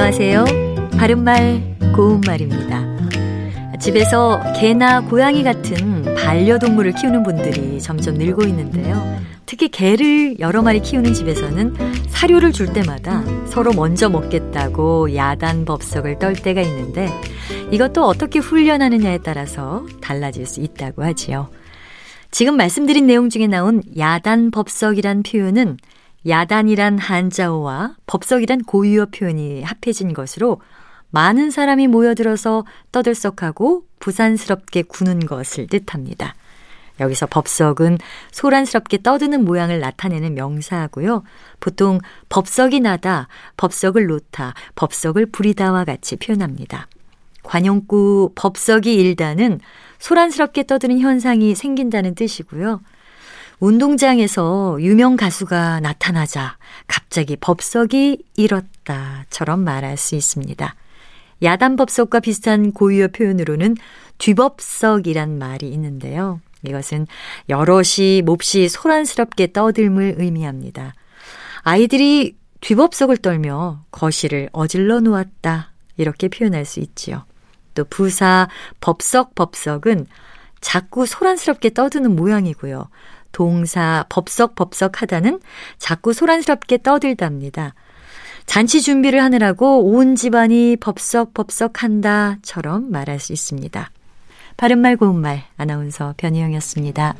안녕하세요. 바른말, 고운말입니다. 집에서 개나 고양이 같은 반려동물을 키우는 분들이 점점 늘고 있는데요. 특히 개를 여러 마리 키우는 집에서는 사료를 줄 때마다 서로 먼저 먹겠다고 야단 법석을 떨 때가 있는데 이것도 어떻게 훈련하느냐에 따라서 달라질 수 있다고 하지요. 지금 말씀드린 내용 중에 나온 야단 법석이란 표현은 야단이란 한자어와 법석이란 고유어 표현이 합해진 것으로 많은 사람이 모여들어서 떠들썩하고 부산스럽게 구는 것을 뜻합니다. 여기서 법석은 소란스럽게 떠드는 모양을 나타내는 명사하고요. 보통 법석이 나다, 법석을 놓다, 법석을 부리다와 같이 표현합니다. 관용구 법석이 일다는 소란스럽게 떠드는 현상이 생긴다는 뜻이고요. 운동장에서 유명 가수가 나타나자 갑자기 법석이 일었다처럼 말할 수 있습니다. 야단 법석과 비슷한 고유어 표현으로는 뒤법석이란 말이 있는데요. 이것은 여럿이 몹시 소란스럽게 떠들물 의미합니다. 아이들이 뒤법석을 떨며 거실을 어질러 놓았다. 이렇게 표현할 수 있지요. 또 부사 법석 법석은 자꾸 소란스럽게 떠드는 모양이고요. 동사 법석 법석하다는 자꾸 소란스럽게 떠들답니다. 잔치 준비를 하느라고 온 집안이 법석법석한다처럼 말할 수 있습니다. 바른말 고운말 아나운서 변희영이었습니다.